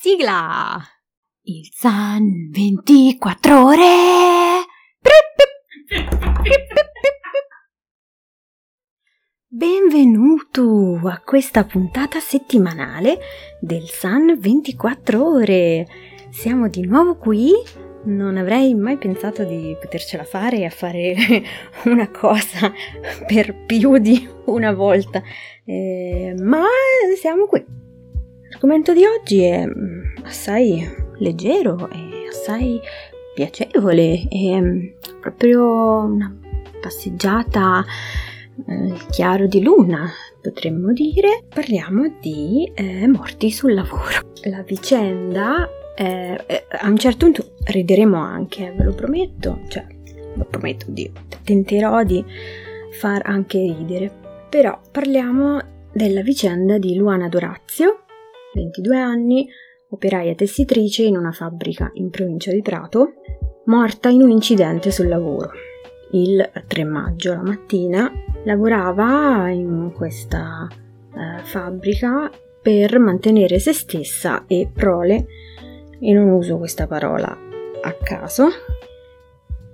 Sigla! Il Sun 24 ore! Benvenuto a questa puntata settimanale del Sun 24 ore. Siamo di nuovo qui. Non avrei mai pensato di potercela fare a fare una cosa per più di una volta, eh, ma siamo qui. L'argomento di oggi è mm, assai leggero e assai piacevole, è mm, proprio una passeggiata eh, chiaro di luna, potremmo dire. Parliamo di eh, morti sul lavoro. La vicenda, eh, eh a un certo punto rideremo anche, ve lo prometto, cioè, lo prometto, Dio, tenterò di far anche ridere. Però parliamo della vicenda di Luana Dorazio, 22 anni, operaia tessitrice in una fabbrica in provincia di Prato, morta in un incidente sul lavoro. Il 3 maggio la mattina lavorava in questa eh, fabbrica per mantenere se stessa e prole, e non uso questa parola a caso,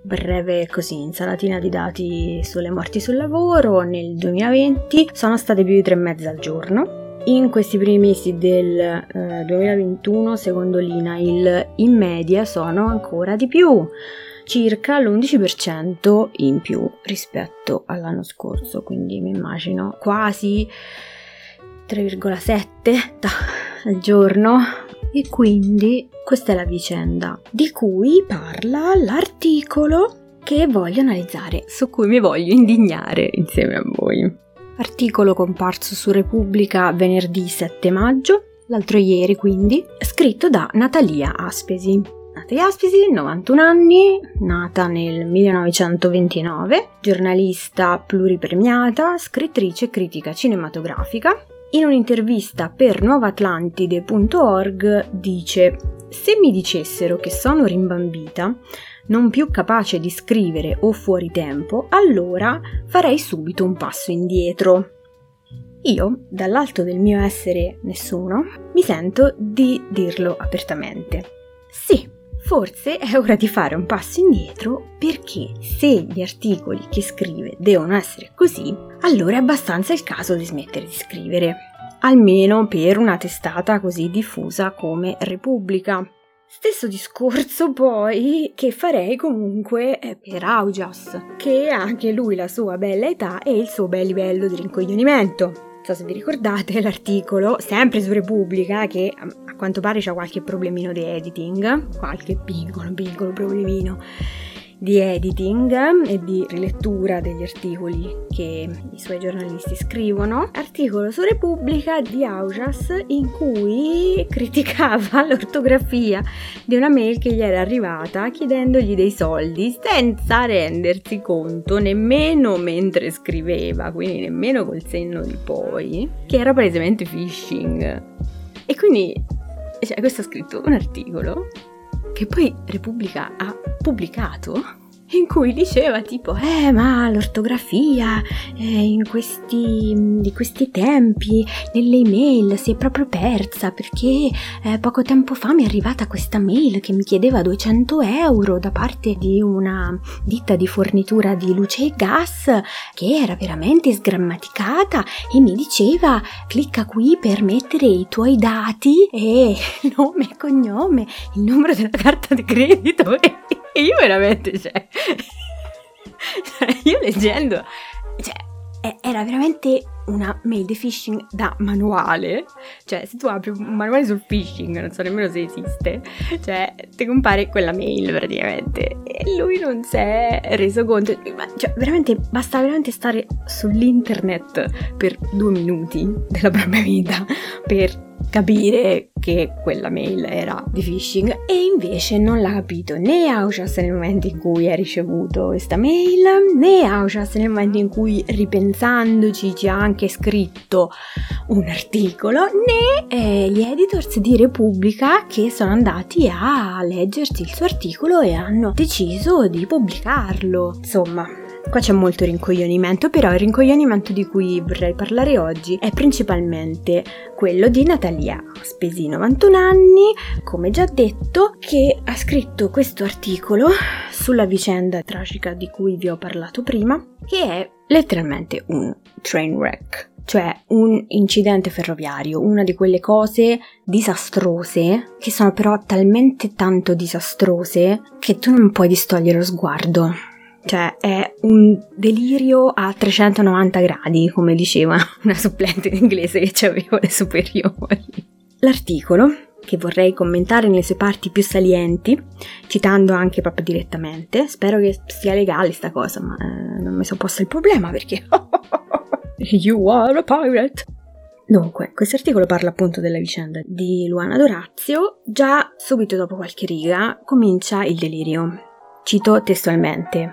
breve così insalatina di dati sulle morti sul lavoro nel 2020 sono state più di tre e mezza al giorno in questi primi mesi del eh, 2021, secondo l'INAIL, in media sono ancora di più, circa l'11% in più rispetto all'anno scorso, quindi mi immagino quasi 3,7 al giorno. E quindi questa è la vicenda di cui parla l'articolo che voglio analizzare, su cui mi voglio indignare insieme a voi. Articolo comparso su Repubblica venerdì 7 maggio, l'altro ieri quindi, scritto da Natalia Aspesi. Natalia Aspesi, 91 anni, nata nel 1929, giornalista pluripremiata, scrittrice e critica cinematografica. In un'intervista per nuovaatlantide.org dice Se mi dicessero che sono rimbambita, non più capace di scrivere o fuori tempo, allora farei subito un passo indietro. Io, dall'alto del mio essere nessuno, mi sento di dirlo apertamente. Sì, forse è ora di fare un passo indietro perché se gli articoli che scrive devono essere così, allora è abbastanza il caso di smettere di scrivere. Almeno per una testata così diffusa come Repubblica. Stesso discorso poi che farei comunque eh, per Augias, che ha anche lui la sua bella età e il suo bel livello di rincoglionimento. Non so se vi ricordate l'articolo, sempre su Repubblica, che a quanto pare c'ha qualche problemino di editing, qualche piccolo, piccolo problemino di editing e di rilettura degli articoli che i suoi giornalisti scrivono, articolo su Repubblica di Aujas in cui criticava l'ortografia di una mail che gli era arrivata chiedendogli dei soldi senza rendersi conto nemmeno mentre scriveva, quindi nemmeno col senno di poi, che era palesemente phishing. E quindi cioè, questo ha scritto un articolo che poi Repubblica ha pubblicato in cui diceva tipo eh ma l'ortografia eh, in questi, di questi tempi nelle email si è proprio persa perché eh, poco tempo fa mi è arrivata questa mail che mi chiedeva 200 euro da parte di una ditta di fornitura di luce e gas che era veramente sgrammaticata e mi diceva clicca qui per mettere i tuoi dati e nome e cognome il numero della carta di credito e e io veramente, cioè, cioè io leggendo, cioè, era veramente una mail di phishing da manuale. Cioè, se tu apri un manuale sul phishing, non so nemmeno se esiste, cioè, ti compare quella mail praticamente. E lui non si è reso conto. Cioè, veramente, basta veramente stare sull'internet per due minuti della propria vita per capire che quella mail era di phishing e invece non l'ha capito né Auchas nel momento in cui ha ricevuto questa mail né Auchas nel momento in cui ripensandoci ci ha anche scritto un articolo né eh, gli editors di Repubblica che sono andati a leggersi il suo articolo e hanno deciso di pubblicarlo. Insomma Qua c'è molto rincoglionimento, però il rincoglionimento di cui vorrei parlare oggi è principalmente quello di Natalia Spesi, 91 anni, come già detto, che ha scritto questo articolo sulla vicenda tragica di cui vi ho parlato prima, che è letteralmente un train wreck cioè un incidente ferroviario, una di quelle cose disastrose che sono però talmente tanto disastrose che tu non puoi distogliere lo sguardo. Cioè è un delirio a 390 gradi, come diceva una supplente in inglese che avevo le superiori. L'articolo, che vorrei commentare nelle sue parti più salienti, citando anche proprio direttamente, spero che sia legale sta cosa, ma eh, non mi sono posto il problema perché... you are a pirate! Dunque, questo articolo parla appunto della vicenda di Luana Dorazio. Già subito dopo qualche riga comincia il delirio. Cito testualmente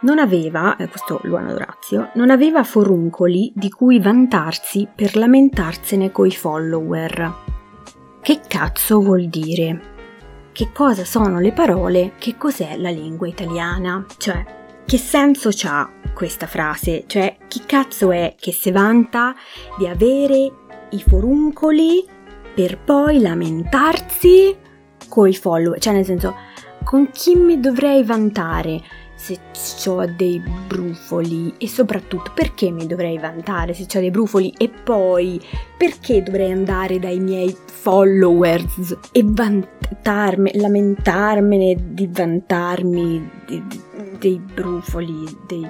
non aveva, eh, questo Luana Dorazio, non aveva foruncoli di cui vantarsi per lamentarsene coi follower. Che cazzo vuol dire? Che cosa sono le parole? Che cos'è la lingua italiana? Cioè, che senso ha questa frase? Cioè, chi cazzo è che si vanta di avere i foruncoli per poi lamentarsi coi follower? Cioè, nel senso, con chi mi dovrei vantare? Se ho dei brufoli e soprattutto perché mi dovrei vantare se ho dei brufoli e poi perché dovrei andare dai miei followers e vantarmi, lamentarmene di vantarmi di, di, dei brufoli, dei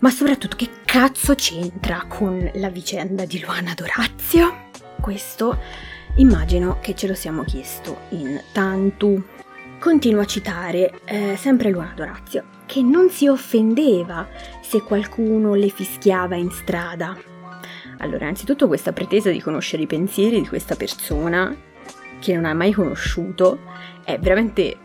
ma soprattutto che cazzo c'entra con la vicenda di Luana Dorazio? Questo immagino che ce lo siamo chiesto in tanto Continua a citare eh, sempre Luana Dorazio, che non si offendeva se qualcuno le fischiava in strada. Allora, innanzitutto questa pretesa di conoscere i pensieri di questa persona che non ha mai conosciuto è veramente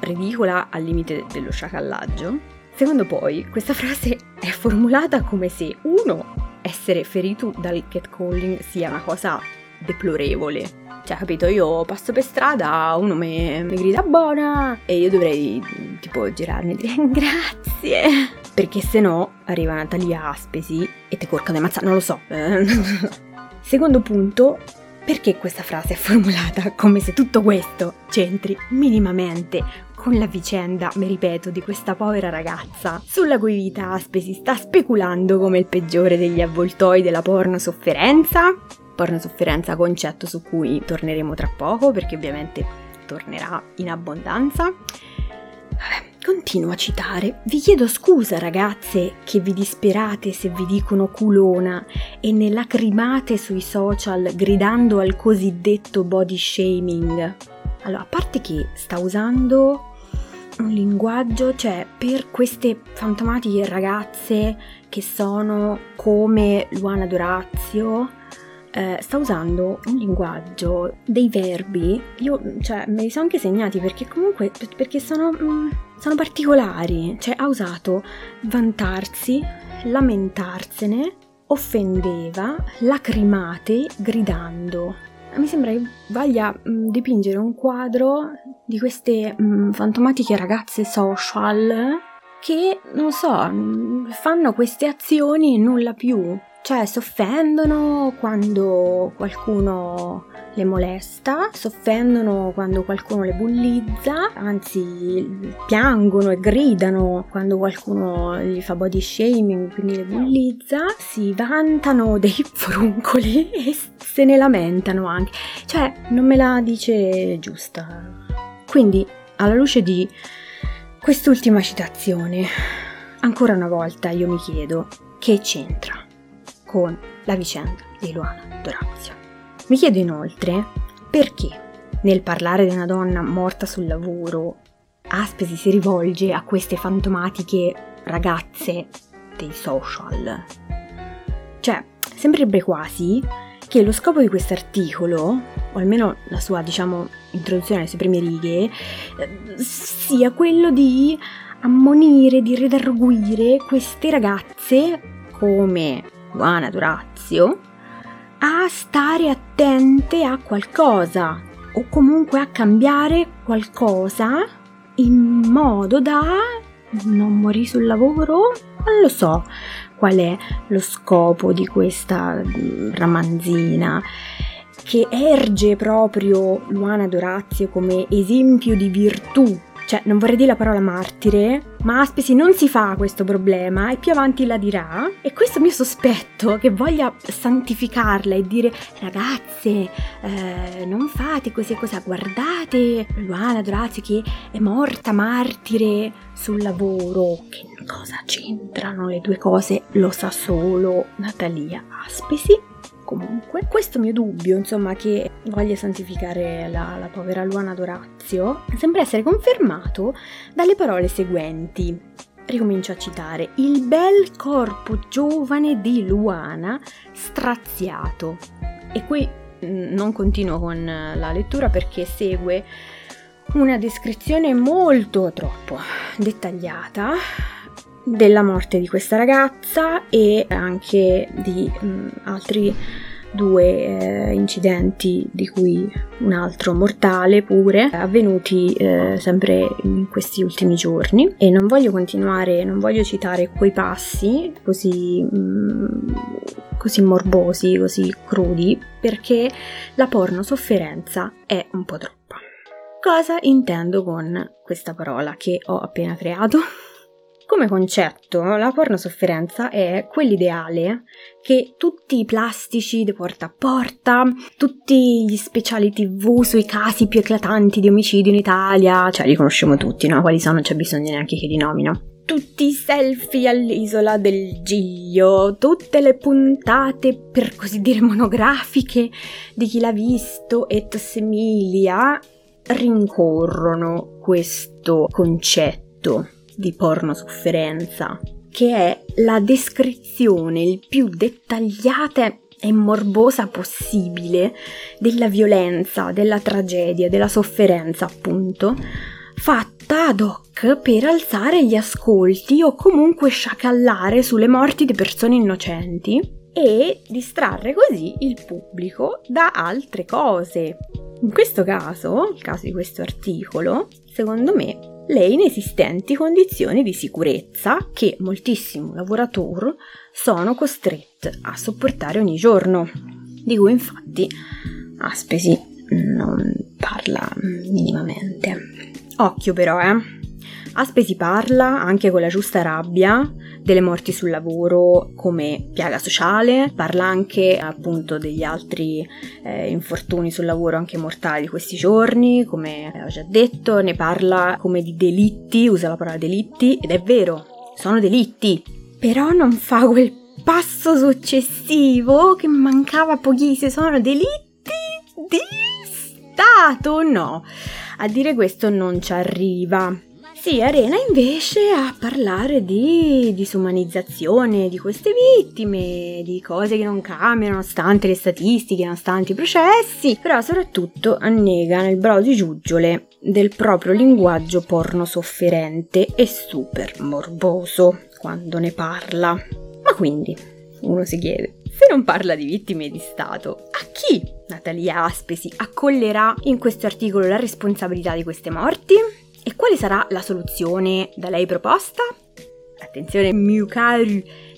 ridicola al limite dello sciacallaggio. Secondo poi, questa frase è formulata come se uno, essere ferito dal catcalling sia una cosa deplorevole cioè, capito, io passo per strada, uno mi, mi grida buona e io dovrei tipo girarmi e dire grazie. Perché se no arriva Natalia Aspesi e ti corca di mazza, non lo so. Secondo punto, perché questa frase è formulata come se tutto questo c'entri minimamente con la vicenda, mi ripeto, di questa povera ragazza, sulla cui vita Aspesi sta speculando come il peggiore degli avvoltoi della porno sofferenza? Porno sofferenza concetto su cui torneremo tra poco perché ovviamente tornerà in abbondanza. Continuo a citare. Vi chiedo scusa ragazze che vi disperate se vi dicono culona e ne lacrimate sui social gridando al cosiddetto body shaming. Allora, a parte che sta usando un linguaggio, cioè per queste fantomatiche ragazze che sono come Luana Dorazio, eh, sta usando un linguaggio, dei verbi, io cioè, me li sono anche segnati perché comunque perché sono, mm, sono particolari, cioè ha usato vantarsi, lamentarsene, offendeva, lacrimate, gridando. Mi sembra che voglia mh, mm, dipingere un quadro di queste mh, mm, fantomatiche ragazze social che, non so, fanno queste azioni e nulla più. Cioè, si offendono quando qualcuno le molesta, si offendono quando qualcuno le bullizza, anzi piangono e gridano quando qualcuno gli fa body shaming, quindi le bullizza, si vantano dei foruncoli e se ne lamentano anche. Cioè, non me la dice giusta. Quindi, alla luce di quest'ultima citazione, ancora una volta io mi chiedo che c'entra con la vicenda di Luana Dorazio. Mi chiedo inoltre perché nel parlare di una donna morta sul lavoro Aspesi si rivolge a queste fantomatiche ragazze dei social. Cioè, sembrerebbe quasi che lo scopo di questo articolo, o almeno la sua, diciamo, introduzione alle sue prime righe, sia quello di ammonire, di redarguire queste ragazze come Luana Durazio a stare attente a qualcosa o comunque a cambiare qualcosa in modo da non morì sul lavoro? Non lo so qual è lo scopo di questa mm, ramanzina che erge proprio Luana Dorazio come esempio di virtù cioè, non vorrei dire la parola martire, ma Aspesi non si fa questo problema e più avanti la dirà. E questo mio sospetto che voglia santificarla e dire ragazze, eh, non fate così e così, guardate Luana Dorazio che è morta martire sul lavoro. Che cosa c'entrano le due cose? Lo sa solo Natalia Aspesi comunque. Questo mio dubbio, insomma, che voglia santificare la, la povera Luana Dorazio, sembra essere confermato dalle parole seguenti. Ricomincio a citare. Il bel corpo giovane di Luana straziato. E qui mm, non continuo con la lettura perché segue una descrizione molto troppo dettagliata della morte di questa ragazza e anche di mh, mm, altri due eh, incidenti, di cui un altro mortale pure, avvenuti eh, sempre in questi ultimi giorni. E non voglio continuare, non voglio citare quei passi così, mh, mm, così morbosi, così crudi, perché la porno sofferenza è un po' troppa. Cosa intendo con questa parola che ho appena creato? Come concetto, la pornosofferenza è quell'ideale che tutti i plastici di porta a porta, tutti gli speciali tv sui casi più eclatanti di omicidio in Italia, cioè li conosciamo tutti, no? Quali sono? Non c'è bisogno neanche che li nomino. Tutti i selfie all'isola del Giglio, tutte le puntate per così dire monografiche di chi l'ha visto et similia rincorrono questo concetto di porno sofferenza, che è la descrizione il più dettagliata e morbosa possibile della violenza, della tragedia, della sofferenza, appunto, fatta ad hoc per alzare gli ascolti o comunque sciacallare sulle morti di persone innocenti e distrarre così il pubblico da altre cose. In questo caso, il caso di questo articolo, secondo me le inesistenti condizioni di sicurezza che moltissimi lavoratori sono costretti a sopportare ogni giorno, di cui infatti Aspesi non parla minimamente. Occhio però, eh! Aspesi parla anche con la giusta rabbia delle morti sul lavoro come piaga sociale, parla anche appunto degli altri eh, infortuni sul lavoro anche mortali di questi giorni, come ho già detto, ne parla come di delitti, usa la parola delitti ed è vero, sono delitti, però non fa quel passo successivo che mancava pochissimo, sono delitti di Stato, no. A dire questo non ci arriva. Sì, Arena invece a parlare di disumanizzazione di queste vittime, di cose che non cambiano nonostante le statistiche, nonostante i processi, però soprattutto annega nel bravo di giuggiole del proprio linguaggio porno sofferente e super morboso quando ne parla. Ma quindi, uno si chiede, se non parla di vittime di Stato, a chi Natalia Aspesi accollerà in questo articolo la responsabilità di queste morti? Quale sarà la soluzione da lei proposta? Attenzione, mio caro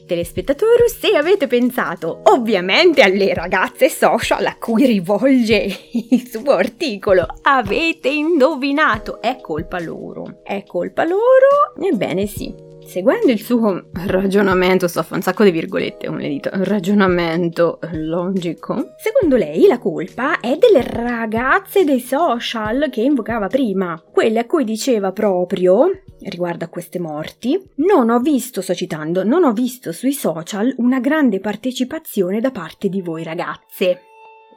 telespettatori, se avete pensato ovviamente alle ragazze social a cui rivolge il suo articolo, avete indovinato, è colpa loro. È colpa loro? Ebbene sì. Seguendo il suo ragionamento, sto a fare un sacco di virgolette come le dito, ragionamento logico, secondo lei la colpa è delle ragazze dei social che invocava prima, quelle a cui diceva proprio, riguardo a queste morti, non ho visto, sto citando, non ho visto sui social una grande partecipazione da parte di voi ragazze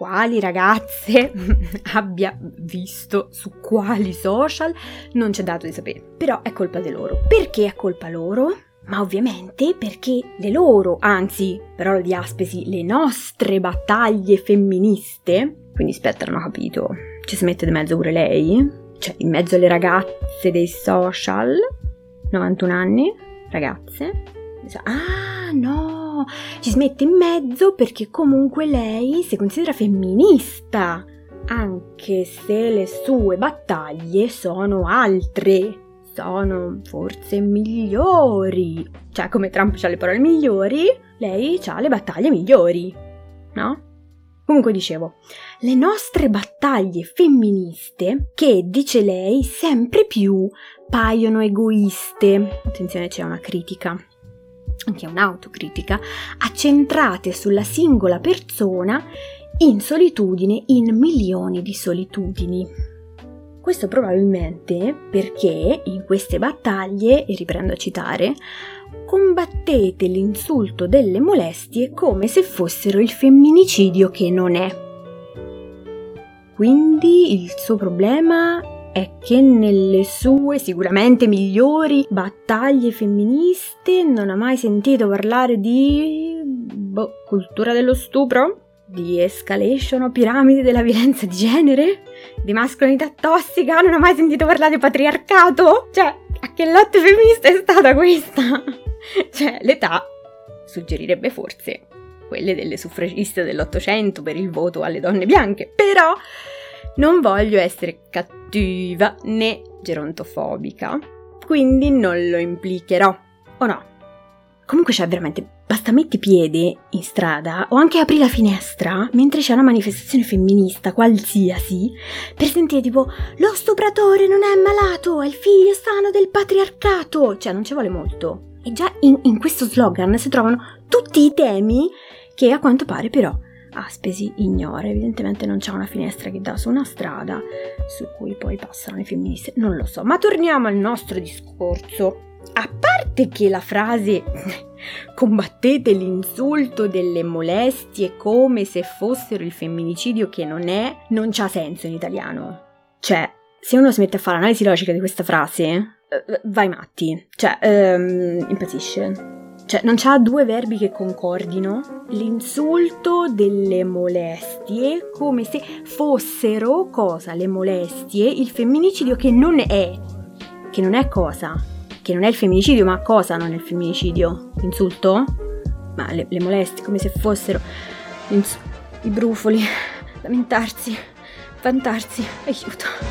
quali ragazze abbia visto su quali social non c'è dato di sapere. Però è colpa di loro. Perché è colpa loro? Ma ovviamente perché le loro, anzi, parola di Aspesi, le nostre battaglie femministe, quindi aspetta, non ho capito, ci si mette di mezzo pure lei? Cioè, in mezzo alle ragazze dei social, 91 anni, ragazze, ah no, ci si mette in mezzo perché comunque lei si considera femminista, anche se le sue battaglie sono altre. sono forse migliori. Cioè, come Trump ha le parole migliori, lei ha le battaglie migliori, no? Comunque dicevo, le nostre battaglie femministe, che dice lei sempre più paiono egoiste. Attenzione, c'è una critica anche un'autocritica, accentrate sulla singola persona in solitudine, in milioni di solitudini. Questo probabilmente perché in queste battaglie, e riprendo a citare, combattete l'insulto delle molestie come se fossero il femminicidio che non è. Quindi il suo problema è che nelle sue sicuramente migliori battaglie femministe non ha mai sentito parlare di boh, cultura dello stupro, di escalation o piramidi della violenza di genere, di mascolinità tossica, non ha mai sentito parlare di patriarcato. Cioè, a che lotta femminista è stata questa? cioè, l'età suggerirebbe forse quelle delle suffragiste dell'Ottocento per il voto alle donne bianche, però non voglio essere cattiva né gerontofobica, quindi non lo implicherò, o no? Comunque c'è veramente, basta metti piede in strada o anche apri la finestra mentre c'è una manifestazione femminista qualsiasi per sentire tipo lo stupratore non è malato, è il figlio sano del patriarcato, cioè non ci vuole molto. E già in, in questo slogan si trovano tutti i temi che a quanto pare però Aspesi ignora, evidentemente non c'è una finestra che dà su una strada su cui poi passano le femministe, non lo so, ma torniamo al nostro discorso. A parte che la frase combattete l'insulto delle molestie come se fossero il femminicidio che non è, non c'ha senso in italiano. Cioè, se uno si mette a fare l'analisi logica di questa frase, eh, vai matti, cioè, ehm, impazzisce. Cioè, non c'ha due verbi che concordino. L'insulto delle molestie, come se fossero cosa? Le molestie, il femminicidio che non è. Che non è cosa? Che non è il femminicidio, ma cosa non è il femminicidio? L'insulto? Ma le, le molestie, come se fossero. I brufoli, lamentarsi, vantarsi, aiuto.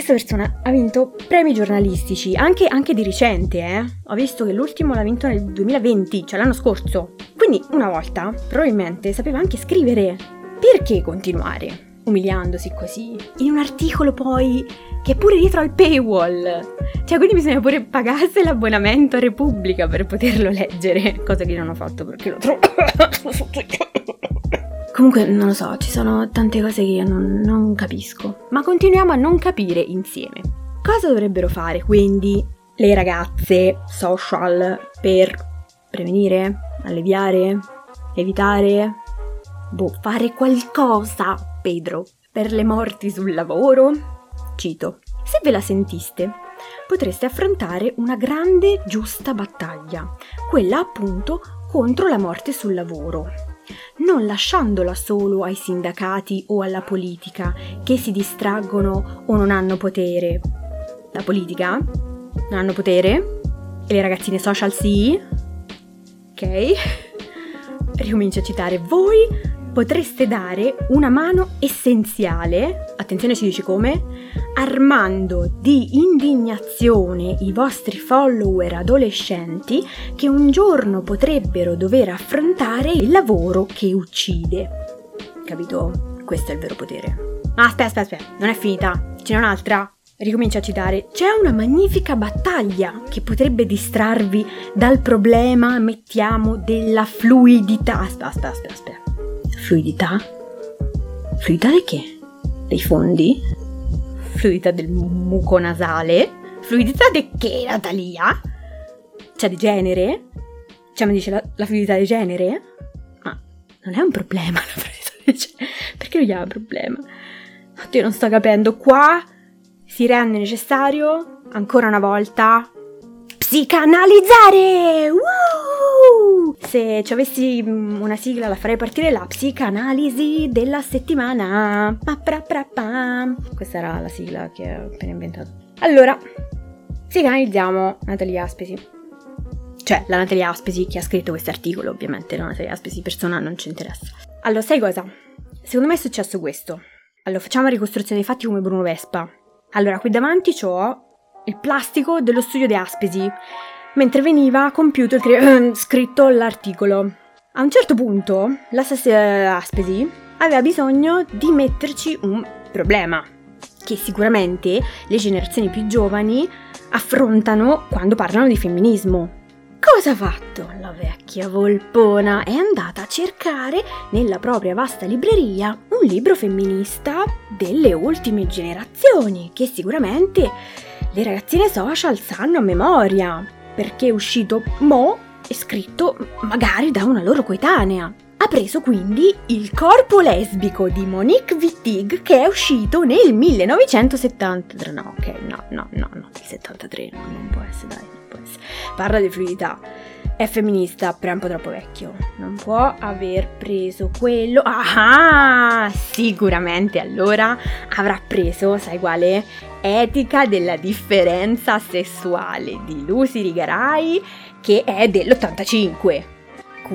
Questa persona ha vinto premi giornalistici, anche, anche di recente, eh. Ho visto che l'ultimo l'ha vinto nel 2020, cioè l'anno scorso. Quindi, una volta, probabilmente sapeva anche scrivere. Perché continuare? Umiliandosi così. In un articolo poi che è pure dietro al paywall. Cioè, quindi bisogna pure pagarsi l'abbonamento a Repubblica per poterlo leggere. Cosa che io non ho fatto perché lo trovo. Comunque non lo so, ci sono tante cose che io non, non capisco, ma continuiamo a non capire insieme. Cosa dovrebbero fare quindi le ragazze social per prevenire, alleviare, evitare, boh, fare qualcosa, Pedro, per le morti sul lavoro? Cito, se ve la sentiste, potreste affrontare una grande giusta battaglia, quella appunto contro la morte sul lavoro non lasciandola solo ai sindacati o alla politica che si distraggono o non hanno potere. La politica? Non hanno potere? E le ragazzine social sì? Ok? Ricomincio a citare. Voi potreste dare una mano essenziale, attenzione ci dice come, armando di indignazione i vostri follower adolescenti che un giorno potrebbero dover affrontare il lavoro che uccide. Capito? Questo è il vero potere. Ah, aspetta, aspetta, aspetta, non è finita. Ce n'è un'altra? Ricomincia a citare. C'è una magnifica battaglia che potrebbe distrarvi dal problema, mettiamo, della fluidità. Aspetta, aspetta, aspetta. Fluidità? Fluidità di che? Dei fondi? Fluidità del muco nasale? Fluidità di che, Natalia? Cioè di genere? Cioè mi dice la, la fluidità di genere? Ma non è un problema la fluidità di genere. Perché non è un problema? Oddio, non sto capendo. Qua si rende necessario, ancora una volta, psicanalizzare! Se ci avessi mm, una sigla la farei partire la psicanalisi della settimana. Questa era la sigla che ho appena inventato. Allora, psicanalizziamo Natalia Aspesi. Cioè, la Natalia Aspesi che ha scritto questo articolo, ovviamente, la Natalia Aspesi persona non ci interessa. Allora, sai cosa? Secondo me è successo questo. Allora, facciamo la ricostruzione dei fatti come Bruno Vespa. Allora, qui davanti ho il plastico dello studio di Aspesi, mentre veniva compiuto il cre- scritto l'articolo. A un certo punto la stessa Aspesi aveva bisogno di metterci un problema, che sicuramente le generazioni più giovani affrontano quando parlano di femminismo. Cosa ha fatto la vecchia volpona? È andata a cercare nella propria vasta libreria un libro femminista delle ultime generazioni, che sicuramente le ragazzine social sanno a memoria, perché è uscito mo' e scritto magari da una loro coetanea. Ha preso quindi il corpo lesbico di Monique Wittig che è uscito nel 1973. No, ok, no, no, no, no, il 73, no, non può essere, dai, non può essere. Parla di fluidità. È femminista, però è un po' troppo vecchio. Non può aver preso quello. Ah, sicuramente allora avrà preso, sai quale? Etica della differenza sessuale di Lucy Rigarai, che è dell'85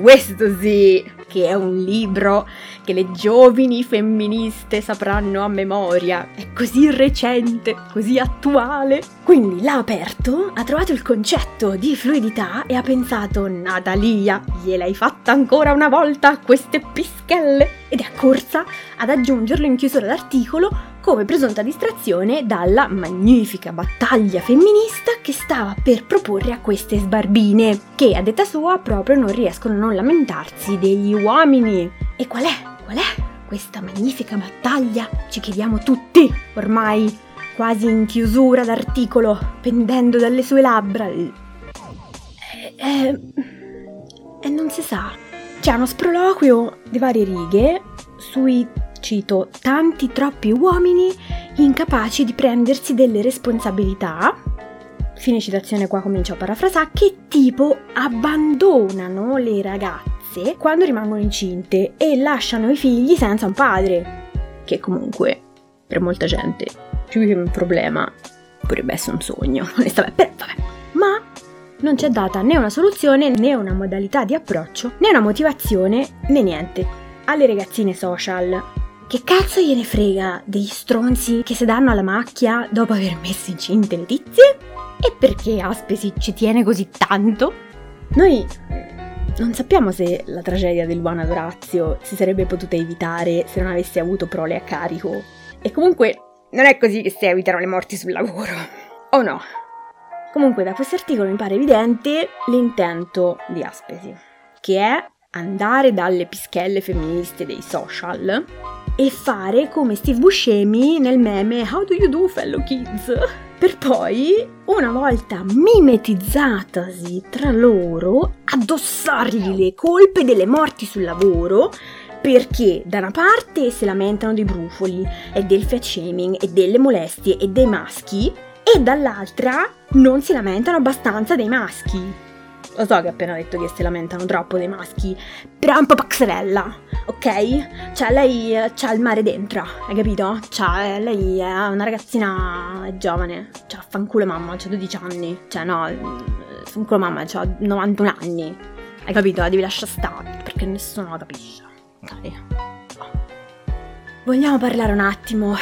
questo sì, che è un libro che le giovani femministe sapranno a memoria. È così recente, così attuale. Quindi l'ha aperto, ha trovato il concetto di fluidità e ha pensato, Natalia, gliel'hai fatta ancora una volta queste pischelle? Ed è accorsa ad aggiungerlo in chiusura d'articolo come presunta distrazione dalla magnifica battaglia femminista che stava per proporre a queste sbarbine, che a detta sua proprio non riescono a non lamentarsi degli uomini. E qual è? Qual è questa magnifica battaglia? Ci chiediamo tutti, ormai quasi in chiusura d'articolo, pendendo dalle sue labbra. E, e, e non si sa. C'è uno sproloquio di varie righe sui cito, tanti troppi uomini incapaci di prendersi delle responsabilità, fine citazione qua comincio a parafrasare, che tipo abbandonano le ragazze quando rimangono incinte e lasciano i figli senza un padre, che comunque per molta gente più che un problema potrebbe essere un sogno, onestamente, però vabbè. Ma non c'è data né una soluzione né una modalità di approccio né una motivazione né niente. Alle ragazzine social che cazzo gliene frega degli stronzi che si danno alla macchia dopo aver messo incinte le tizie? E perché Aspesi ci tiene così tanto? Noi non sappiamo se la tragedia del buon Adorazio si sarebbe potuta evitare se non avesse avuto prole a carico. E comunque non è così che si evitano le morti sul lavoro. O no? Comunque da questo articolo mi pare evidente l'intento di Aspesi, che è andare dalle pischelle femministe dei social e fare come Steve Buscemi nel meme How do you do fellow kids? Per poi, una volta mimetizzatasi tra loro, addossargli le colpe delle morti sul lavoro perché da una parte si lamentano dei brufoli e del fat shaming e delle molestie e dei maschi e dall'altra non si lamentano abbastanza dei maschi. Lo so che ho appena detto che si lamentano troppo dei maschi, però è un po' paxerella, ok? Cioè, lei c'ha il mare dentro, hai capito? Cioè, lei è una ragazzina giovane, cioè, fanculo mamma, c'ha 12 anni. Cioè, no, fanculo mamma, c'ha 91 anni. Hai capito? La devi lasciare stare, perché nessuno la capisce. Ok. Vogliamo parlare un attimo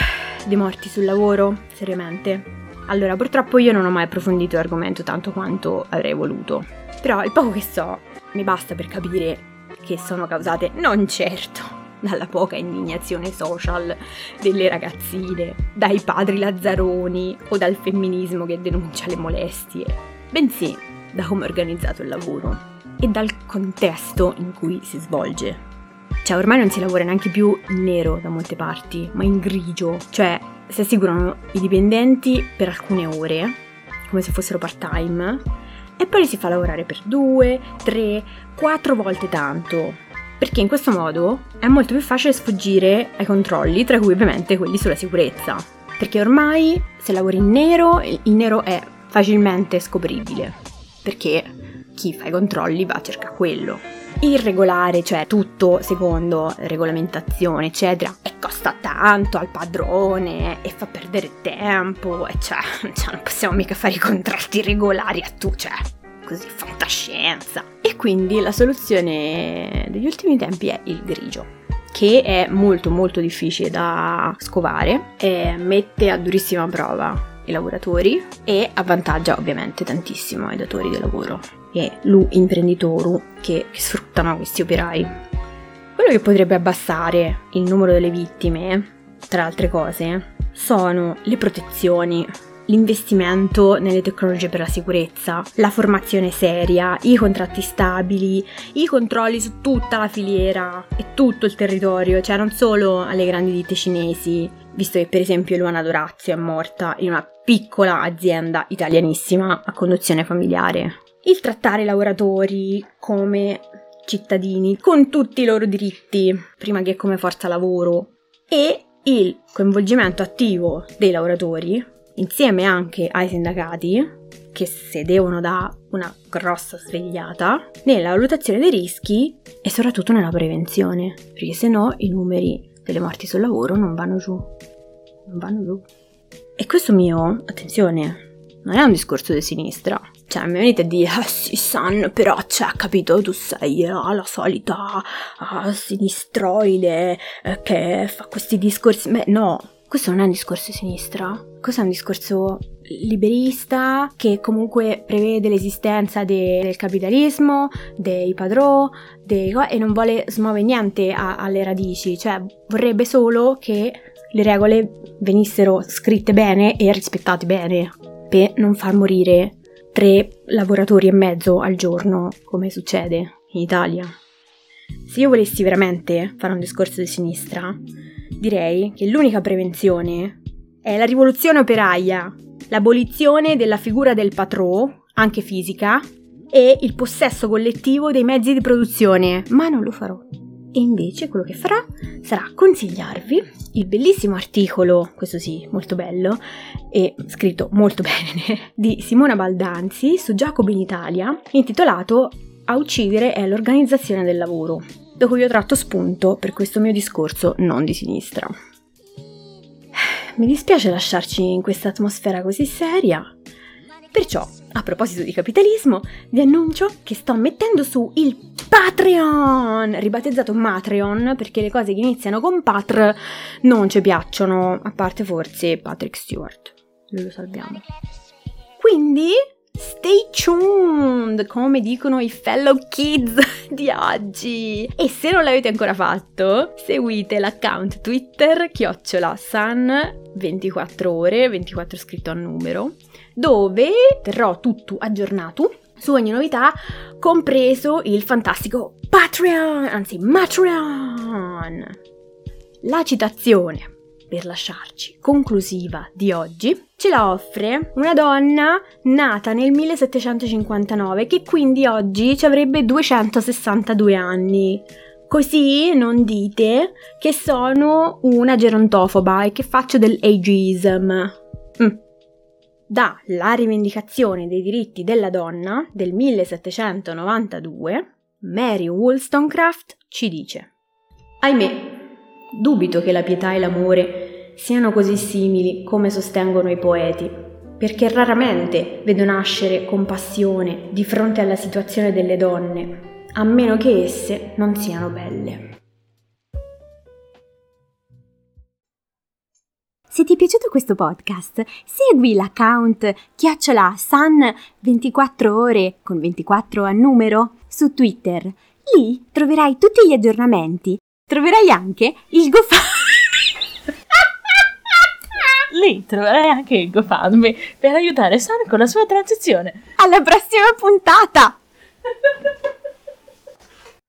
di morti sul lavoro, seriamente? Allora, purtroppo io non ho mai approfondito l'argomento tanto quanto avrei voluto però il poco che so mi basta per capire che sono causate non certo dalla poca indignazione social delle ragazzine, dai padri lazzaroni o dal femminismo che denuncia le molestie, bensì da come è organizzato il lavoro e dal contesto in cui si svolge. Cioè ormai non si lavora neanche più in nero da molte parti, ma in grigio, cioè si assicurano i dipendenti per alcune ore, come se fossero part-time, e poi li si fa lavorare per due, tre, quattro volte tanto. Perché in questo modo è molto più facile sfuggire ai controlli, tra cui ovviamente quelli sulla sicurezza. Perché ormai se lavori in nero, il nero è facilmente scopribile. Perché chi fa i controlli va a cercare quello. Irregolare, cioè tutto secondo regolamentazione, eccetera, e costa tanto al padrone e fa perdere tempo, e cioè, cioè non possiamo mica fare i contratti regolari a tu, cioè, così fantascienza. E quindi la soluzione degli ultimi tempi è il grigio che è molto molto difficile da scovare e mette a durissima prova i lavoratori e avvantaggia ovviamente tantissimo i datori di lavoro e lu imprenditori che, che sfruttano questi operai. Quello che potrebbe abbassare il numero delle vittime, tra altre cose, sono le protezioni l'investimento nelle tecnologie per la sicurezza, la formazione seria, i contratti stabili, i controlli su tutta la filiera e tutto il territorio, cioè non solo alle grandi ditte cinesi, visto che per esempio Luana Dorazio è morta in una piccola azienda italianissima a conduzione familiare. Il trattare i lavoratori come cittadini con tutti i loro diritti, prima che come forza lavoro, e il coinvolgimento attivo dei lavoratori insieme anche ai sindacati, che se devono da una grossa svegliata, nella valutazione dei rischi e soprattutto nella prevenzione, perché se no i numeri delle morti sul lavoro non vanno giù. Non vanno giù. E questo mio, attenzione, non è un discorso di sinistra. Cioè, mi venite a dire, ah sì, San, però, cioè, capito, tu sei ah, la solita ah, sinistroide eh, che fa questi discorsi. Beh, no, questo non è un discorso di sinistra, questo è un discorso liberista che comunque prevede l'esistenza de- del capitalismo, dei padrò, dei, e non vuole smuovere niente a- alle radici, cioè vorrebbe solo che le regole venissero scritte bene e rispettate bene per non far morire tre lavoratori e mezzo al giorno come succede in Italia. Se io volessi veramente fare un discorso di sinistra, direi che l'unica prevenzione è la rivoluzione operaia, l'abolizione della figura del patrò, anche fisica, e il possesso collettivo dei mezzi di produzione, ma non lo farò. E invece quello che farà sarà consigliarvi il bellissimo articolo, questo sì, molto bello, e scritto molto bene, di Simona Baldanzi su Giacomo in Italia, intitolato A uccidere è l'organizzazione del lavoro, da cui ho tratto spunto per questo mio discorso non di sinistra. Mi dispiace lasciarci in questa atmosfera così seria, perciò, a proposito di capitalismo, vi annuncio che sto mettendo su il Patreon, ribattezzato Matreon, perché le cose che iniziano con Patr non ci piacciono, a parte forse Patrick Stewart. Lo salviamo. Quindi Stay tuned, come dicono i fellow kids di oggi. E se non l'avete ancora fatto, seguite l'account Twitter chiocciola san 24 ore, 24 scritto a numero, dove terrò tutto aggiornato su ogni novità, compreso il fantastico Patreon, anzi Matreon. La citazione per lasciarci conclusiva di oggi ce la offre una donna nata nel 1759 che quindi oggi ci avrebbe 262 anni. Così non dite che sono una gerontofoba e che faccio del ageism. Mm. Da La rivendicazione dei diritti della donna del 1792, Mary Wollstonecraft ci dice: Ahimè, Dubito che la pietà e l'amore siano così simili come sostengono i poeti, perché raramente vedo nascere compassione di fronte alla situazione delle donne, a meno che esse non siano belle. Se ti è piaciuto questo podcast, segui l'account chiocciola san 24 ore con 24 a numero su Twitter. Lì troverai tutti gli aggiornamenti troverai anche il GoFundMe. Lì troverai anche il GoFundMe per aiutare San con la sua transizione. Alla prossima puntata!